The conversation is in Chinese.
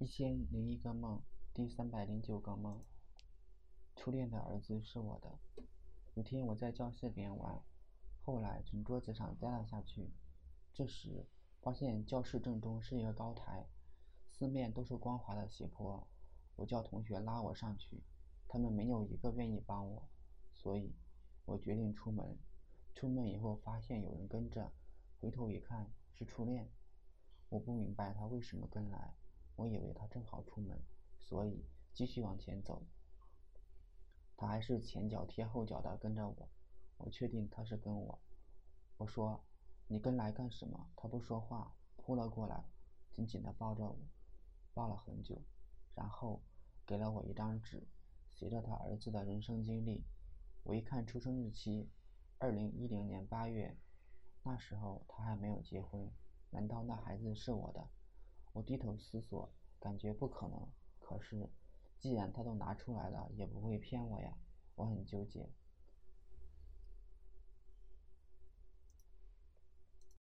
一千零一个梦，第三百零九个梦。初恋的儿子是我的。有天我在教室里面玩，后来从桌子上栽了下去。这时发现教室正中是一个高台，四面都是光滑的斜坡。我叫同学拉我上去，他们没有一个愿意帮我，所以我决定出门。出门以后发现有人跟着，回头一看是初恋。我不明白他为什么跟来。我以为他正好出门，所以继续往前走。他还是前脚贴后脚的跟着我，我确定他是跟我。我说：“你跟来干什么？”他不说话，扑了过来，紧紧的抱着我，抱了很久，然后给了我一张纸，写着他儿子的人生经历。我一看出生日期，二零一零年八月，那时候他还没有结婚。难道那孩子是我的？我低头思索，感觉不可能。可是，既然他都拿出来了，也不会骗我呀。我很纠结。